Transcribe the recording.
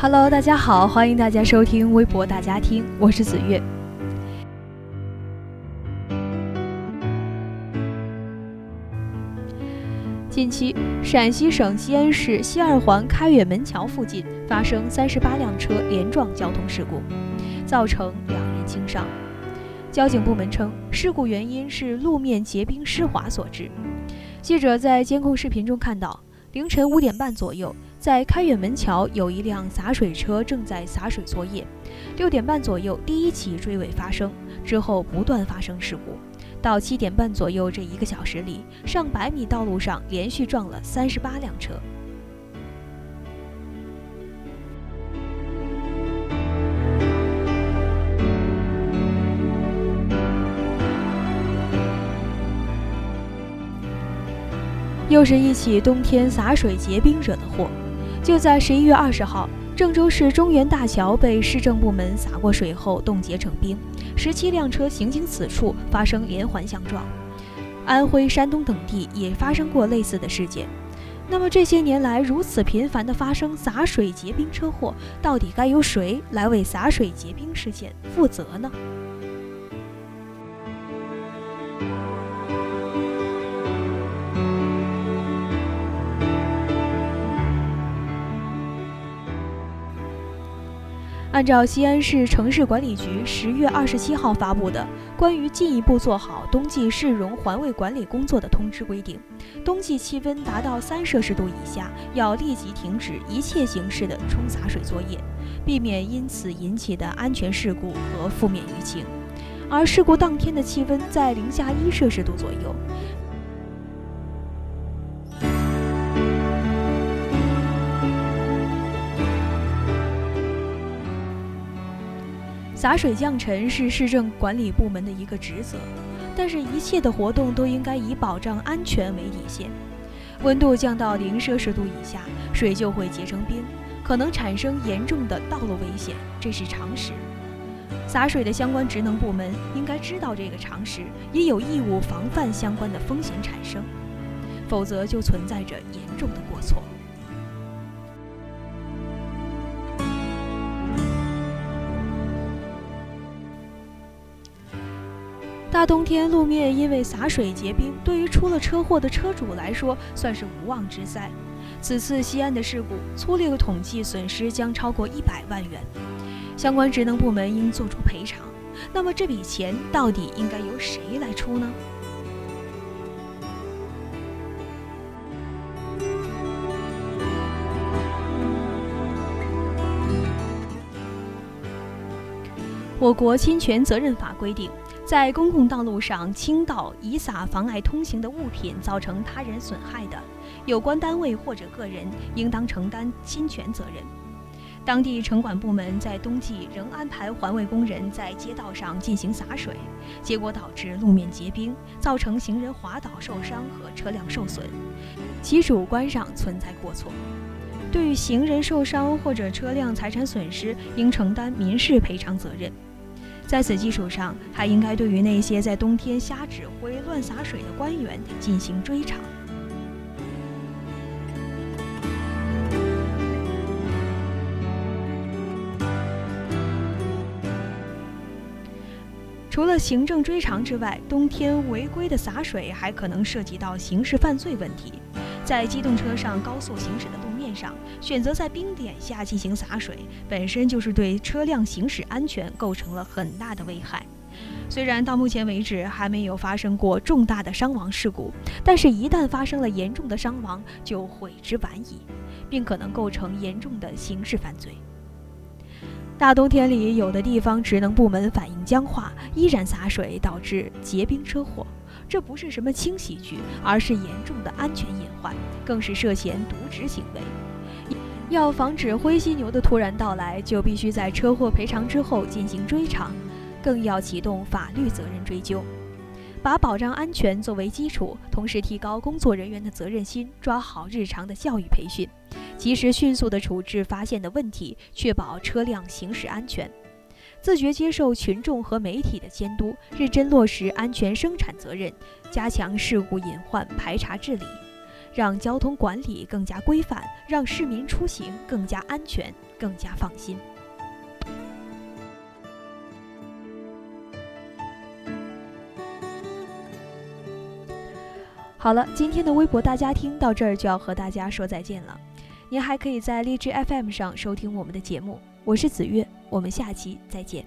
Hello，大家好，欢迎大家收听微博大家庭，我是子月。近期，陕西省西安市西二环开远门桥附近发生三十八辆车连撞交通事故，造成两人轻伤。交警部门称，事故原因是路面结冰湿滑所致。记者在监控视频中看到，凌晨五点半左右。在开远门桥，有一辆洒水车正在洒水作业。六点半左右，第一起追尾发生，之后不断发生事故。到七点半左右，这一个小时里，上百米道路上连续撞了三十八辆车。又是一起冬天洒水结冰惹的祸。就在十一月二十号，郑州市中原大桥被市政部门洒过水后冻结成冰，十七辆车行经此处发生连环相撞。安徽、山东等地也发生过类似的事件。那么这些年来如此频繁的发生洒水结冰车祸，到底该由谁来为洒水结冰事件负责呢？按照西安市城市管理局十月二十七号发布的关于进一步做好冬季市容环卫管理工作的通知规定，冬季气温达到三摄氏度以下，要立即停止一切形式的冲洒水作业，避免因此引起的安全事故和负面舆情。而事故当天的气温在零下一摄氏度左右。洒水降尘是市政管理部门的一个职责，但是，一切的活动都应该以保障安全为底线。温度降到零摄氏度以下，水就会结成冰，可能产生严重的道路危险，这是常识。洒水的相关职能部门应该知道这个常识，也有义务防范相关的风险产生，否则就存在着严重的过错。大冬天路面因为洒水结冰，对于出了车祸的车主来说算是无妄之灾。此次西安的事故，粗略统计损失将超过一百万元，相关职能部门应做出赔偿。那么这笔钱到底应该由谁来出呢？我国侵权责任法规定。在公共道路上倾倒、遗撒妨碍通行的物品，造成他人损害的，有关单位或者个人应当承担侵权责任。当地城管部门在冬季仍安排环卫工人在街道上进行洒水，结果导致路面结冰，造成行人滑倒受伤和车辆受损，其主观上存在过错。对于行人受伤或者车辆财产损失，应承担民事赔偿责任。在此基础上，还应该对于那些在冬天瞎指挥、乱洒水的官员进行追偿。除了行政追偿之外，冬天违规的洒水还可能涉及到刑事犯罪问题。在机动车上高速行驶的上，选择在冰点下进行洒水，本身就是对车辆行驶安全构成了很大的危害。虽然到目前为止还没有发生过重大的伤亡事故，但是一旦发生了严重的伤亡，就悔之晚矣，并可能构成严重的刑事犯罪。大冬天里，有的地方职能部门反应僵化，依然洒水，导致结冰车祸。这不是什么轻喜剧，而是严重的安全隐患，更是涉嫌渎职行为。要防止灰犀牛的突然到来，就必须在车祸赔偿之后进行追偿，更要启动法律责任追究。把保障安全作为基础，同时提高工作人员的责任心，抓好日常的教育培训，及时迅速地处置发现的问题，确保车辆行驶安全。自觉接受群众和媒体的监督，认真落实安全生产责任，加强事故隐患排查治理，让交通管理更加规范，让市民出行更加安全、更加放心。好了，今天的微博大家听到这儿就要和大家说再见了。您还可以在荔枝 FM 上收听我们的节目，我是子月，我们下期再见。